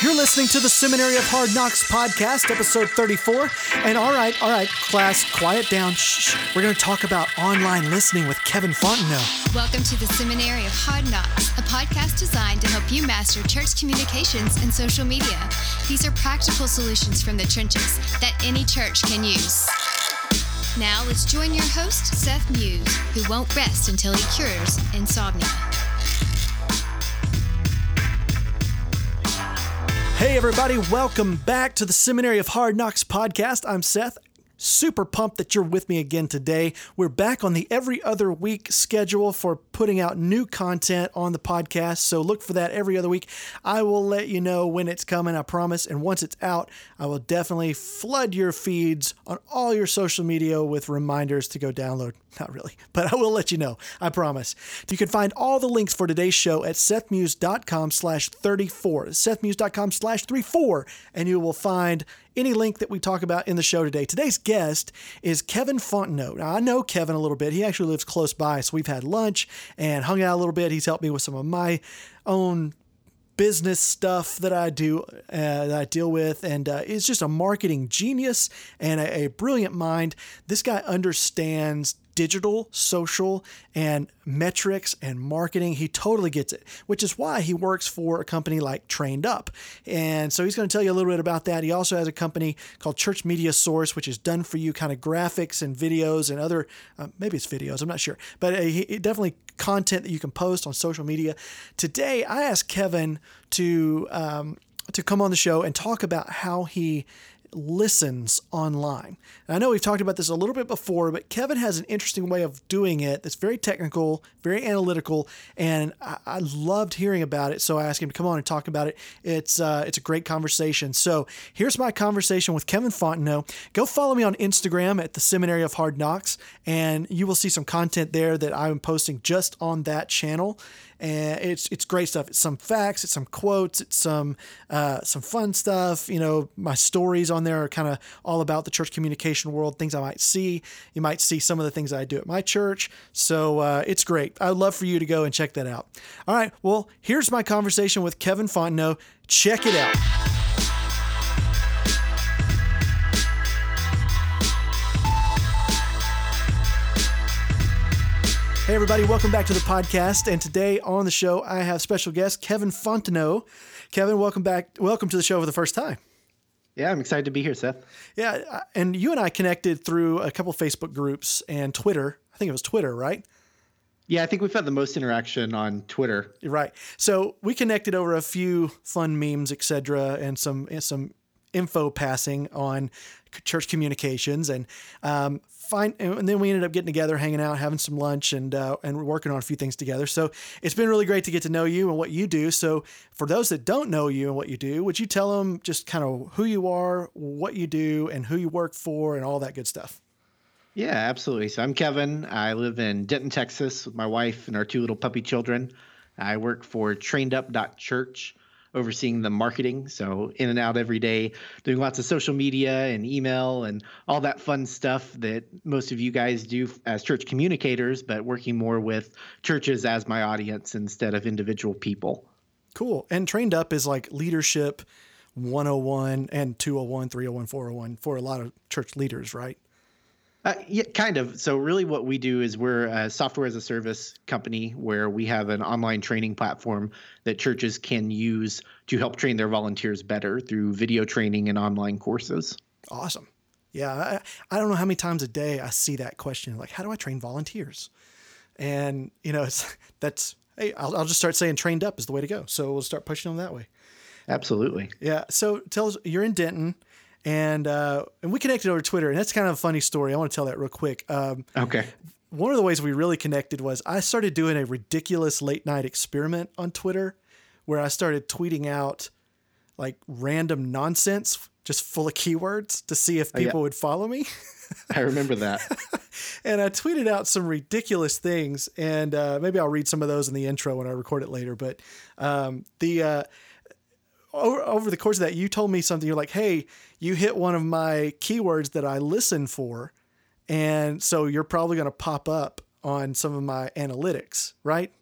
You're listening to the Seminary of Hard Knocks podcast, episode 34. And all right, all right, class, quiet down. Shh. We're going to talk about online listening with Kevin Fontenot. Welcome to the Seminary of Hard Knocks, a podcast designed to help you master church communications and social media. These are practical solutions from the trenches that any church can use. Now let's join your host, Seth Muse, who won't rest until he cures insomnia. Hey, everybody, welcome back to the Seminary of Hard Knocks podcast. I'm Seth. Super pumped that you're with me again today. We're back on the every other week schedule for putting out new content on the podcast. So look for that every other week. I will let you know when it's coming, I promise. And once it's out, I will definitely flood your feeds on all your social media with reminders to go download. Not really, but I will let you know. I promise. You can find all the links for today's show at sethmuse.com slash 34. sethmuse.com slash 34. And you will find any link that we talk about in the show today. Today's guest is Kevin Fontenot. Now, I know Kevin a little bit. He actually lives close by, so we've had lunch and hung out a little bit. He's helped me with some of my own business stuff that I do, uh, that I deal with, and uh, is just a marketing genius and a, a brilliant mind. This guy understands digital, social, and metrics and marketing. He totally gets it, which is why he works for a company like Trained Up. And so he's going to tell you a little bit about that. He also has a company called Church Media Source, which is done for you kind of graphics and videos and other, uh, maybe it's videos, I'm not sure, but uh, he, definitely content that you can post on social media. Today, I asked Kevin to. Um, to come on the show and talk about how he listens online. And I know we've talked about this a little bit before, but Kevin has an interesting way of doing it that's very technical, very analytical, and I, I loved hearing about it. So I asked him to come on and talk about it. It's uh, it's a great conversation. So here's my conversation with Kevin Fontenot. Go follow me on Instagram at the Seminary of Hard Knocks, and you will see some content there that I'm posting just on that channel and it's it's great stuff. It's some facts, it's some quotes, it's some uh, some fun stuff. You know, my stories on there are kind of all about the church communication world, things I might see. You might see some of the things I do at my church. So uh, it's great. I'd love for you to go and check that out. All right, well, here's my conversation with Kevin Fontenot. Check it out. Hey, everybody, welcome back to the podcast. And today on the show, I have special guest Kevin Fontenot. Kevin, welcome back. Welcome to the show for the first time. Yeah, I'm excited to be here, Seth. Yeah, and you and I connected through a couple Facebook groups and Twitter. I think it was Twitter, right? Yeah, I think we've had the most interaction on Twitter. Right. So we connected over a few fun memes, etc., and some some info passing on church communications. And um, fine. And then we ended up getting together, hanging out, having some lunch, and uh, and working on a few things together. So it's been really great to get to know you and what you do. So for those that don't know you and what you do, would you tell them just kind of who you are, what you do, and who you work for, and all that good stuff? Yeah, absolutely. So I'm Kevin. I live in Denton, Texas, with my wife and our two little puppy children. I work for TrainedUp.Church overseeing the marketing. So in and out every day, doing lots of social media and email and all that fun stuff that most of you guys do as church communicators, but working more with churches as my audience instead of individual people. Cool. And trained up is like leadership 101 and 201, 301, 401 for a lot of church leaders, right? Uh, yeah, kind of. So really, what we do is we're a software as a service company where we have an online training platform that churches can use to help train their volunteers better through video training and online courses. Awesome. Yeah, I, I don't know how many times a day I see that question, like, how do I train volunteers? And you know, it's that's hey, I'll, I'll just start saying trained up is the way to go. So we'll start pushing them that way. Absolutely. Yeah. So tell us, you're in Denton and uh, and we connected over Twitter, and that's kind of a funny story. I want to tell that real quick. Um, okay. One of the ways we really connected was I started doing a ridiculous late night experiment on Twitter, where I started tweeting out like random nonsense, just full of keywords, to see if people oh, yeah. would follow me. I remember that. and I tweeted out some ridiculous things, and uh, maybe I'll read some of those in the intro when I record it later. But um, the uh, over, over the course of that, you told me something. You're like, hey, you hit one of my keywords that I listen for. And so you're probably going to pop up on some of my analytics, right?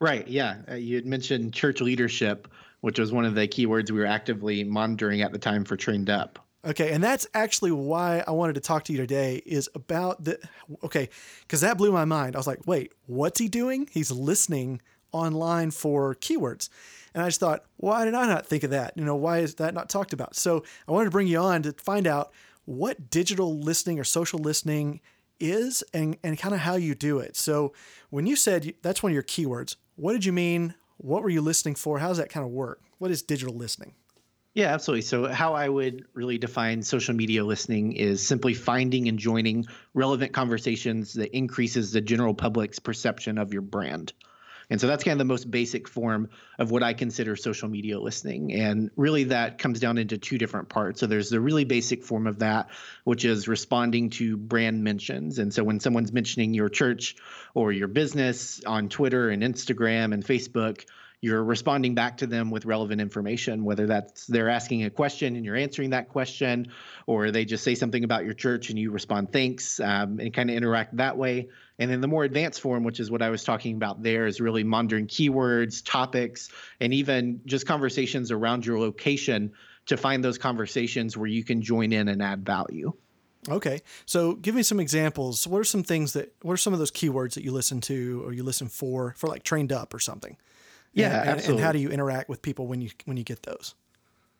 Right. Yeah. Uh, you had mentioned church leadership, which was one of the keywords we were actively monitoring at the time for Trained Up. Okay, and that's actually why I wanted to talk to you today is about the okay, because that blew my mind. I was like, wait, what's he doing? He's listening online for keywords. And I just thought, why did I not think of that? You know, why is that not talked about? So I wanted to bring you on to find out what digital listening or social listening is and, and kind of how you do it. So when you said that's one of your keywords, what did you mean? What were you listening for? How does that kind of work? What is digital listening? Yeah, absolutely. So, how I would really define social media listening is simply finding and joining relevant conversations that increases the general public's perception of your brand. And so that's kind of the most basic form of what I consider social media listening. And really, that comes down into two different parts. So there's the really basic form of that, which is responding to brand mentions. And so when someone's mentioning your church or your business on Twitter and Instagram and Facebook, you're responding back to them with relevant information, whether that's they're asking a question and you're answering that question, or they just say something about your church and you respond thanks um, and kind of interact that way. And then the more advanced form, which is what I was talking about there, is really monitoring keywords, topics, and even just conversations around your location to find those conversations where you can join in and add value. Okay. So give me some examples. What are some things that, what are some of those keywords that you listen to or you listen for, for like trained up or something? Yeah, and, absolutely. And how do you interact with people when you when you get those?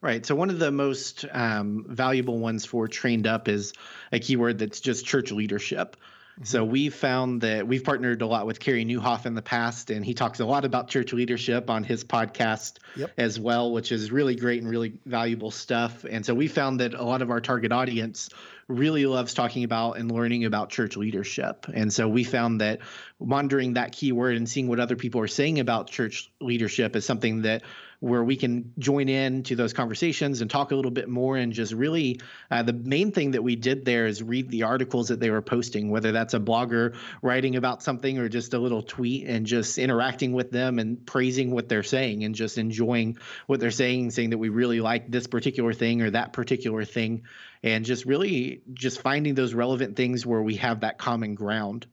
Right. So one of the most um, valuable ones for trained up is a keyword that's just church leadership. Mm-hmm. So we've found that we've partnered a lot with Carey Nieuwhof in the past, and he talks a lot about church leadership on his podcast yep. as well, which is really great and really valuable stuff. And so we found that a lot of our target audience really loves talking about and learning about church leadership. And so we found that monitoring that keyword and seeing what other people are saying about church leadership is something that where we can join in to those conversations and talk a little bit more and just really uh, the main thing that we did there is read the articles that they were posting whether that's a blogger writing about something or just a little tweet and just interacting with them and praising what they're saying and just enjoying what they're saying saying that we really like this particular thing or that particular thing. And just really just finding those relevant things where we have that common ground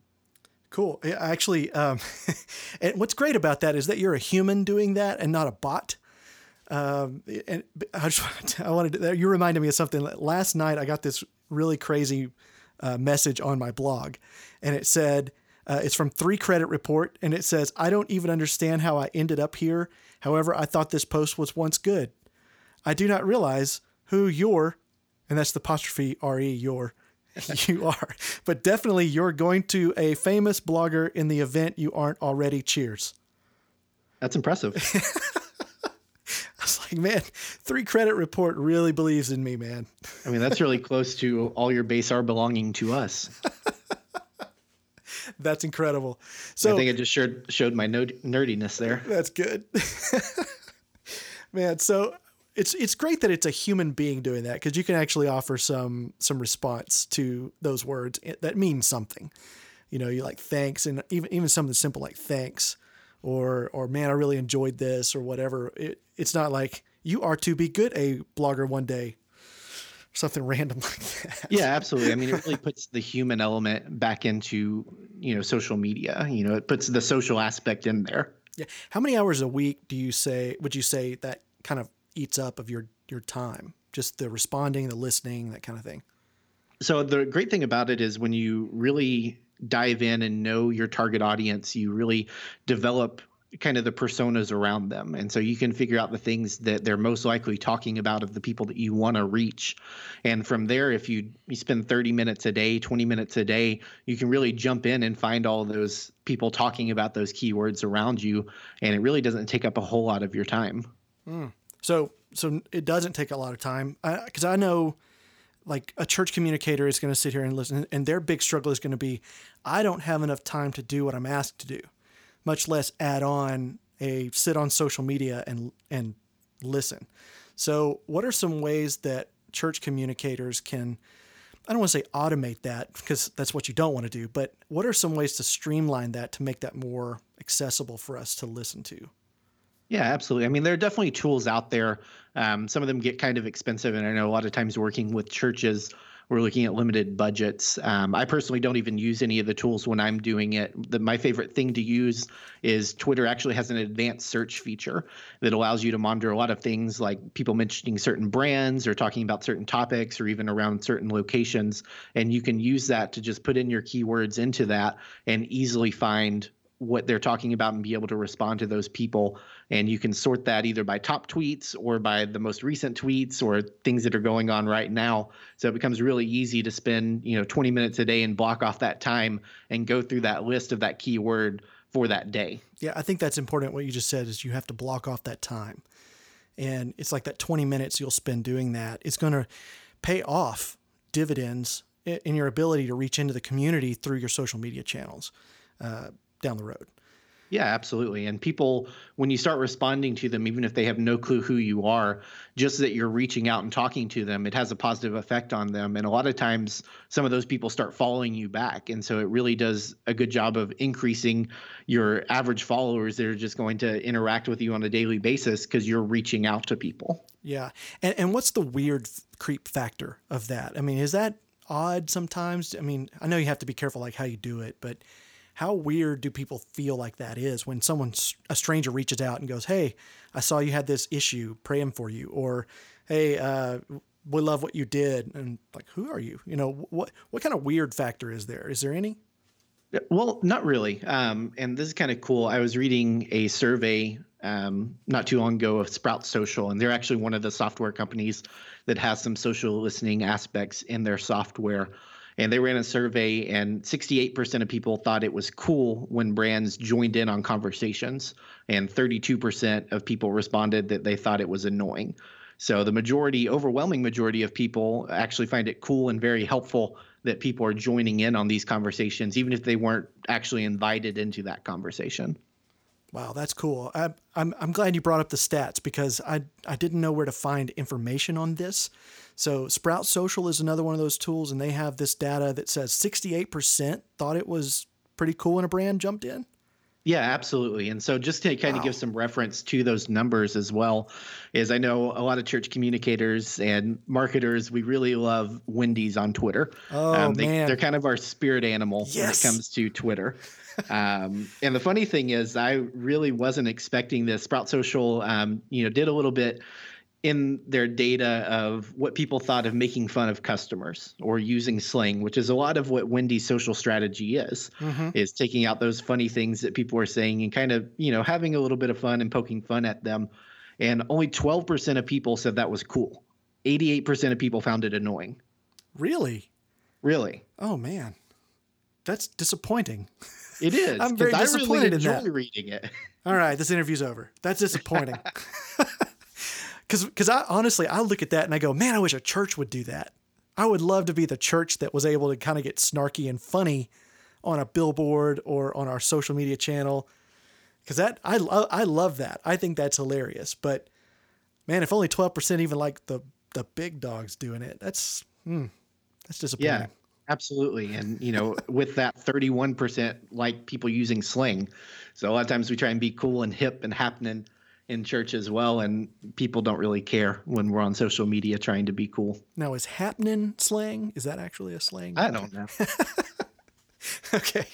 Cool. Actually, um, and what's great about that is that you're a human doing that and not a bot. Um, and I just I wanted to, you reminded me of something. Last night I got this really crazy uh, message on my blog, and it said uh, it's from Three Credit Report, and it says I don't even understand how I ended up here. However, I thought this post was once good. I do not realize who your, and that's the apostrophe re your. you are, but definitely you're going to a famous blogger in the event you aren't already. Cheers. That's impressive. I was like, man, three credit report really believes in me, man. I mean, that's really close to all your base are belonging to us. that's incredible. So I think it just showed showed my nerdiness there. That's good, man. So it's it's great that it's a human being doing that because you can actually offer some some response to those words eh, that mean something. You know, you like thanks and even even something simple like thanks or or man, I really enjoyed this or whatever. It, it's not like you are to be good a blogger one day. Something random like that. Yeah, absolutely. I mean, it really puts the human element back into you know social media. You know, it puts the social aspect in there. Yeah. How many hours a week do you say? Would you say that kind of eats up of your your time? Just the responding, the listening, that kind of thing. So the great thing about it is when you really dive in and know your target audience, you really develop kind of the personas around them. And so you can figure out the things that they're most likely talking about of the people that you want to reach. And from there, if you, you spend 30 minutes a day, 20 minutes a day, you can really jump in and find all those people talking about those keywords around you. And it really doesn't take up a whole lot of your time. Mm. So, so it doesn't take a lot of time. Because I, I know like a church communicator is going to sit here and listen and their big struggle is going to be i don't have enough time to do what i'm asked to do much less add on a sit on social media and and listen. So what are some ways that church communicators can i don't want to say automate that because that's what you don't want to do but what are some ways to streamline that to make that more accessible for us to listen to yeah, absolutely. I mean, there are definitely tools out there. Um, some of them get kind of expensive, and I know a lot of times working with churches, We're looking at limited budgets. Um, I personally don't even use any of the tools when I'm doing it. The, my favorite thing to use is Twitter actually has an advanced search feature that allows you to monitor a lot of things like people mentioning certain brands or talking about certain topics or even around certain locations. And you can use that to just put in your keywords into that and easily find what they're talking about and be able to respond to those people. And you can sort that either by top tweets or by the most recent tweets or things that are going on right now. So it becomes really easy to spend, you know, 20 minutes a day and block off that time and go through that list of that keyword for that day. Yeah, I think that's important. What you just said is you have to block off that time. And it's like that 20 minutes you'll spend doing that. It's going to pay off dividends in your ability to reach into the community through your social media channels. Uh, down the road. Yeah, absolutely. And people, when you start responding to them, even if they have no clue who you are, just that you're reaching out and talking to them, it has a positive effect on them. And a lot of times, some of those people start following you back. And so it really does a good job of increasing your average followers that are just going to interact with you on a daily basis because you're reaching out to people. Yeah. And, and what's the weird creep factor of that? I mean, is that odd sometimes? I mean, I know you have to be careful like how you do it, but how weird do people feel like that is when someone a stranger reaches out and goes hey i saw you had this issue praying for you or hey uh, we love what you did and like who are you? You know what what kind of weird factor is there? Is there any? Well not really. Um, and this is kind of cool. I was reading a survey um, not too long ago of sprout social and they're actually one of the software companies that has some social listening aspects in their software and they ran a survey and 68% of people thought it was cool when brands joined in on conversations and 32% of people responded that they thought it was annoying. So the majority overwhelming majority of people actually find it cool and very helpful that people are joining in on these conversations even if they weren't actually invited into that conversation Wow, that's cool. I, I'm I'm glad you brought up the stats because I I didn't know where to find information on this. So Sprout Social is another one of those tools, and they have this data that says 68% thought it was pretty cool when a brand jumped in. Yeah, absolutely. And so just to kind wow. of give some reference to those numbers as well, is I know a lot of church communicators and marketers, we really love Wendy's on Twitter. Oh, um, they, man. They're kind of our spirit animal yes. when it comes to Twitter. Um, and the funny thing is, I really wasn't expecting this. Sprout Social, um, you know, did a little bit in their data of what people thought of making fun of customers or using slang, which is a lot of what Wendy's social strategy is, mm-hmm. is taking out those funny things that people are saying and kind of, you know, having a little bit of fun and poking fun at them. And only 12% of people said that was cool. 88% of people found it annoying. Really? Really? Oh man. That's disappointing. It is. I'm very disappointed I really in that. reading it. All right, this interview's over. That's disappointing. Because because I honestly I look at that and I go, man, I wish a church would do that. I would love to be the church that was able to kind of get snarky and funny on a billboard or on our social media channel. Because that I I love that. I think that's hilarious. But man, if only twelve percent even like the the big dogs doing it, that's hmm, that's disappointing. Yeah. Absolutely. And, you know, with that 31% like people using sling. So a lot of times we try and be cool and hip and happening in church as well. And people don't really care when we're on social media trying to be cool. Now, is happening slang? Is that actually a slang? I don't know. okay.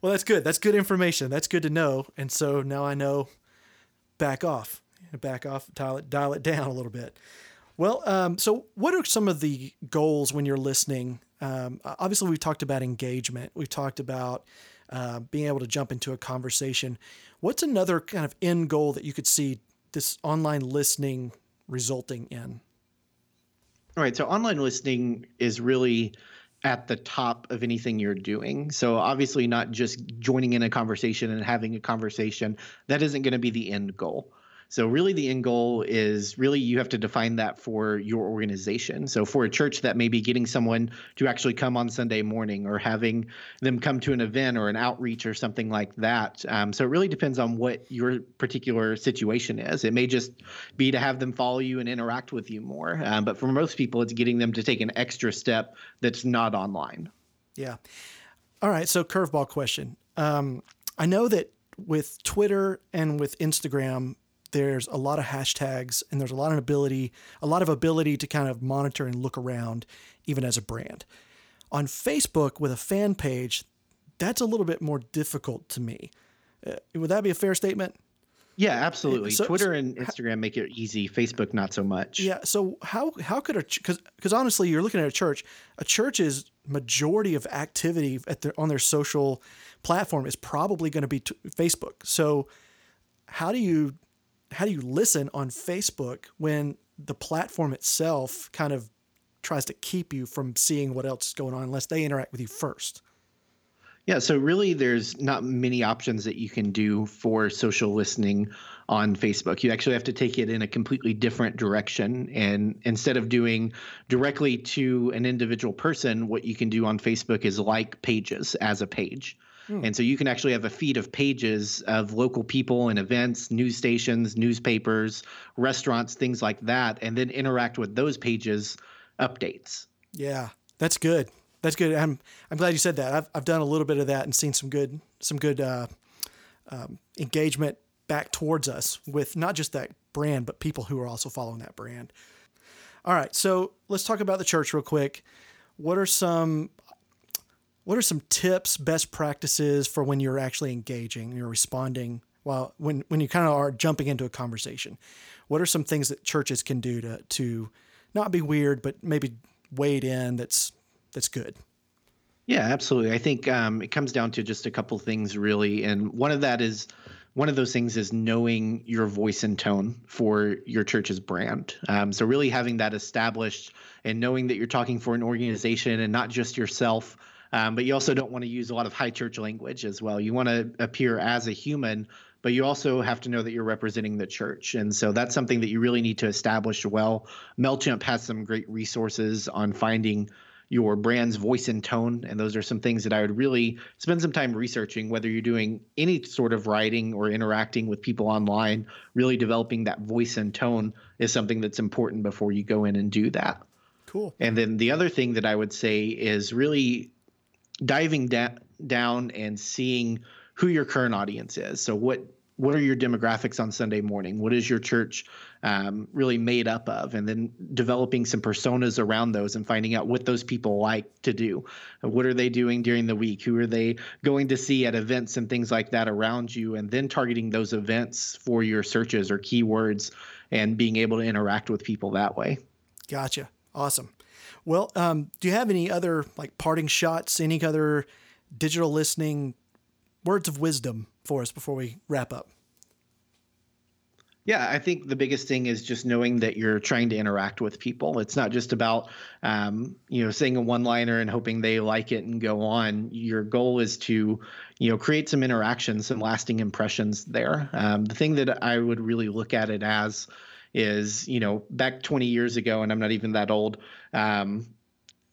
Well, that's good. That's good information. That's good to know. And so now I know back off, back off, dial it, dial it down a little bit. Well, um, so what are some of the goals when you're listening um, obviously, we've talked about engagement. We've talked about uh, being able to jump into a conversation. What's another kind of end goal that you could see this online listening resulting in? All right. So, online listening is really at the top of anything you're doing. So, obviously, not just joining in a conversation and having a conversation, that isn't going to be the end goal. So really the end goal is really you have to define that for your organization. So for a church that may be getting someone to actually come on Sunday morning or having them come to an event or an outreach or something like that. Um, so it really depends on what your particular situation is. It may just be to have them follow you and interact with you more. Um, but for most people, it's getting them to take an extra step that's not online. Yeah. All right. So curveball question. Um, I know that with Twitter and with Instagram, there's a lot of hashtags and there's a lot of ability, a lot of ability to kind of monitor and look around, even as a brand. On Facebook with a fan page, that's a little bit more difficult to me. Uh, would that be a fair statement? Yeah, absolutely. So, Twitter and Instagram make it easy. Facebook, not so much. Yeah. So how how could a because because honestly, you're looking at a church. A church's majority of activity at their on their social platform is probably going to be t- Facebook. So how do you how do you listen on Facebook when the platform itself kind of tries to keep you from seeing what else is going on unless they interact with you first? Yeah, so really, there's not many options that you can do for social listening on Facebook. You actually have to take it in a completely different direction. And instead of doing directly to an individual person, what you can do on Facebook is like pages as a page. Hmm. And so you can actually have a feed of pages of local people and events, news stations, newspapers, restaurants, things like that, and then interact with those pages updates. Yeah, that's good. That's good. I'm I'm glad you said that. I've I've done a little bit of that and seen some good some good uh, um, engagement back towards us with not just that brand, but people who are also following that brand. All right, so let's talk about the church real quick. What are some what are some tips, best practices for when you're actually engaging, you're responding well when when you kind of are jumping into a conversation? What are some things that churches can do to to not be weird, but maybe wade in that's that's good. Yeah, absolutely. I think um, it comes down to just a couple things, really, and one of that is one of those things is knowing your voice and tone for your church's brand. Um, so really having that established and knowing that you're talking for an organization and not just yourself. Um, but you also don't want to use a lot of high church language as well. You want to appear as a human, but you also have to know that you're representing the church. And so that's something that you really need to establish well. MailChimp has some great resources on finding your brand's voice and tone. And those are some things that I would really spend some time researching, whether you're doing any sort of writing or interacting with people online, really developing that voice and tone is something that's important before you go in and do that. Cool. And then the other thing that I would say is really diving da- down and seeing who your current audience is. So what what are your demographics on Sunday morning? What is your church um, really made up of? And then developing some personas around those and finding out what those people like to do. What are they doing during the week? Who are they going to see at events and things like that around you? And then targeting those events for your searches or keywords and being able to interact with people that way. Gotcha. Awesome. Well, um, do you have any other like parting shots, any other digital listening words of wisdom for us before we wrap up? Yeah, I think the biggest thing is just knowing that you're trying to interact with people. It's not just about, um, you know, saying a one-liner and hoping they like it and go on. Your goal is to, you know, create some interactions, some lasting impressions there. Um, the thing that I would really look at it as is, you know, back 20 years ago, and I'm not even that old. Um,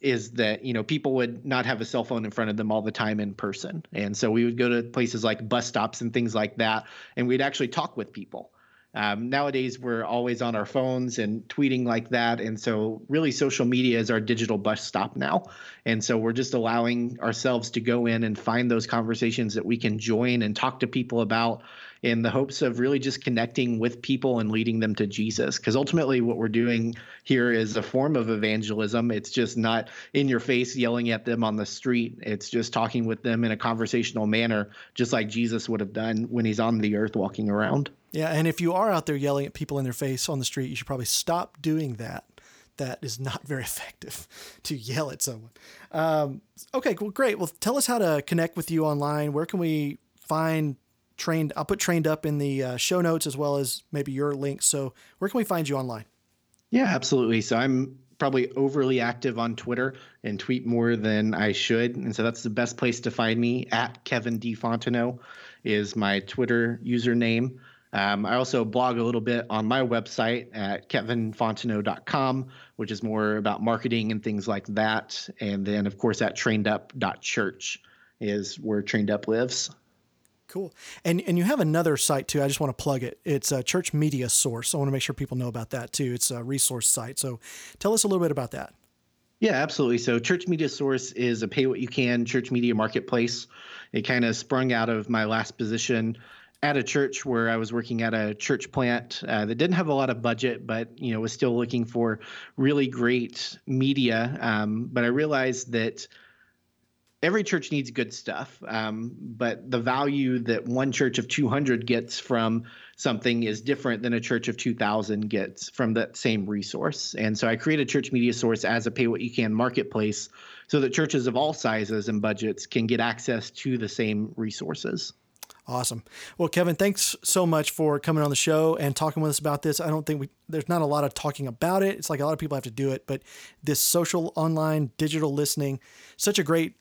is that you know people would not have a cell phone in front of them all the time in person and so we would go to places like bus stops and things like that and we'd actually talk with people um, nowadays we're always on our phones and tweeting like that and so really social media is our digital bus stop now and so we're just allowing ourselves to go in and find those conversations that we can join and talk to people about in the hopes of really just connecting with people and leading them to Jesus. Because ultimately, what we're doing here is a form of evangelism. It's just not in your face yelling at them on the street, it's just talking with them in a conversational manner, just like Jesus would have done when he's on the earth walking around. Yeah. And if you are out there yelling at people in their face on the street, you should probably stop doing that that is not very effective to yell at someone. Um, okay, well, great. Well, tell us how to connect with you online. Where can we find trained. I'll put trained up in the uh, show notes as well as maybe your link. So where can we find you online? Yeah, absolutely. So I'm probably overly active on Twitter and tweet more than I should, and so that's the best place to find me. At Kevin D Fontenot is my Twitter username. Um, I also blog a little bit on my website at kevinfontenot.com, which is more about marketing and things like that. And then, of course, at trainedup.church is where Trained Up lives. Cool. And and you have another site too. I just want to plug it. It's a church media source. I want to make sure people know about that too. It's a resource site. So tell us a little bit about that. Yeah, absolutely. So Church Media Source is a pay what you can church media marketplace. It kind of sprung out of my last position at a church where I was working at a church plant uh, that didn't have a lot of budget, but you know was still looking for really great media. Um, but I realized that every church needs good stuff, um, but the value that one church of 200 gets from something is different than a church of 2,000 gets from that same resource. And so I created Church Media Source as a pay what you can marketplace so that churches of all sizes and budgets can get access to the same resources. Awesome. Well, Kevin, thanks so much for coming on the show and talking with us about this. I don't think we, there's not a lot of talking about it. It's like a lot of people have to do it, but this social, online, digital listening, such a great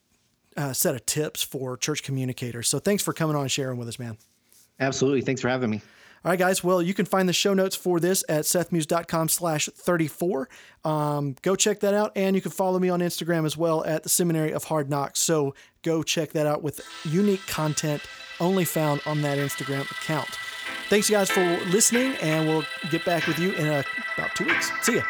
uh, set of tips for church communicators. So thanks for coming on and sharing with us, man. Absolutely. Thanks for having me. All right, guys. Well, you can find the show notes for this at sethmuse.com slash 34. Um, go check that out. And you can follow me on Instagram as well at the Seminary of Hard Knocks. So go check that out with unique content only found on that Instagram account. Thanks, you guys, for listening, and we'll get back with you in a, about two weeks. See ya.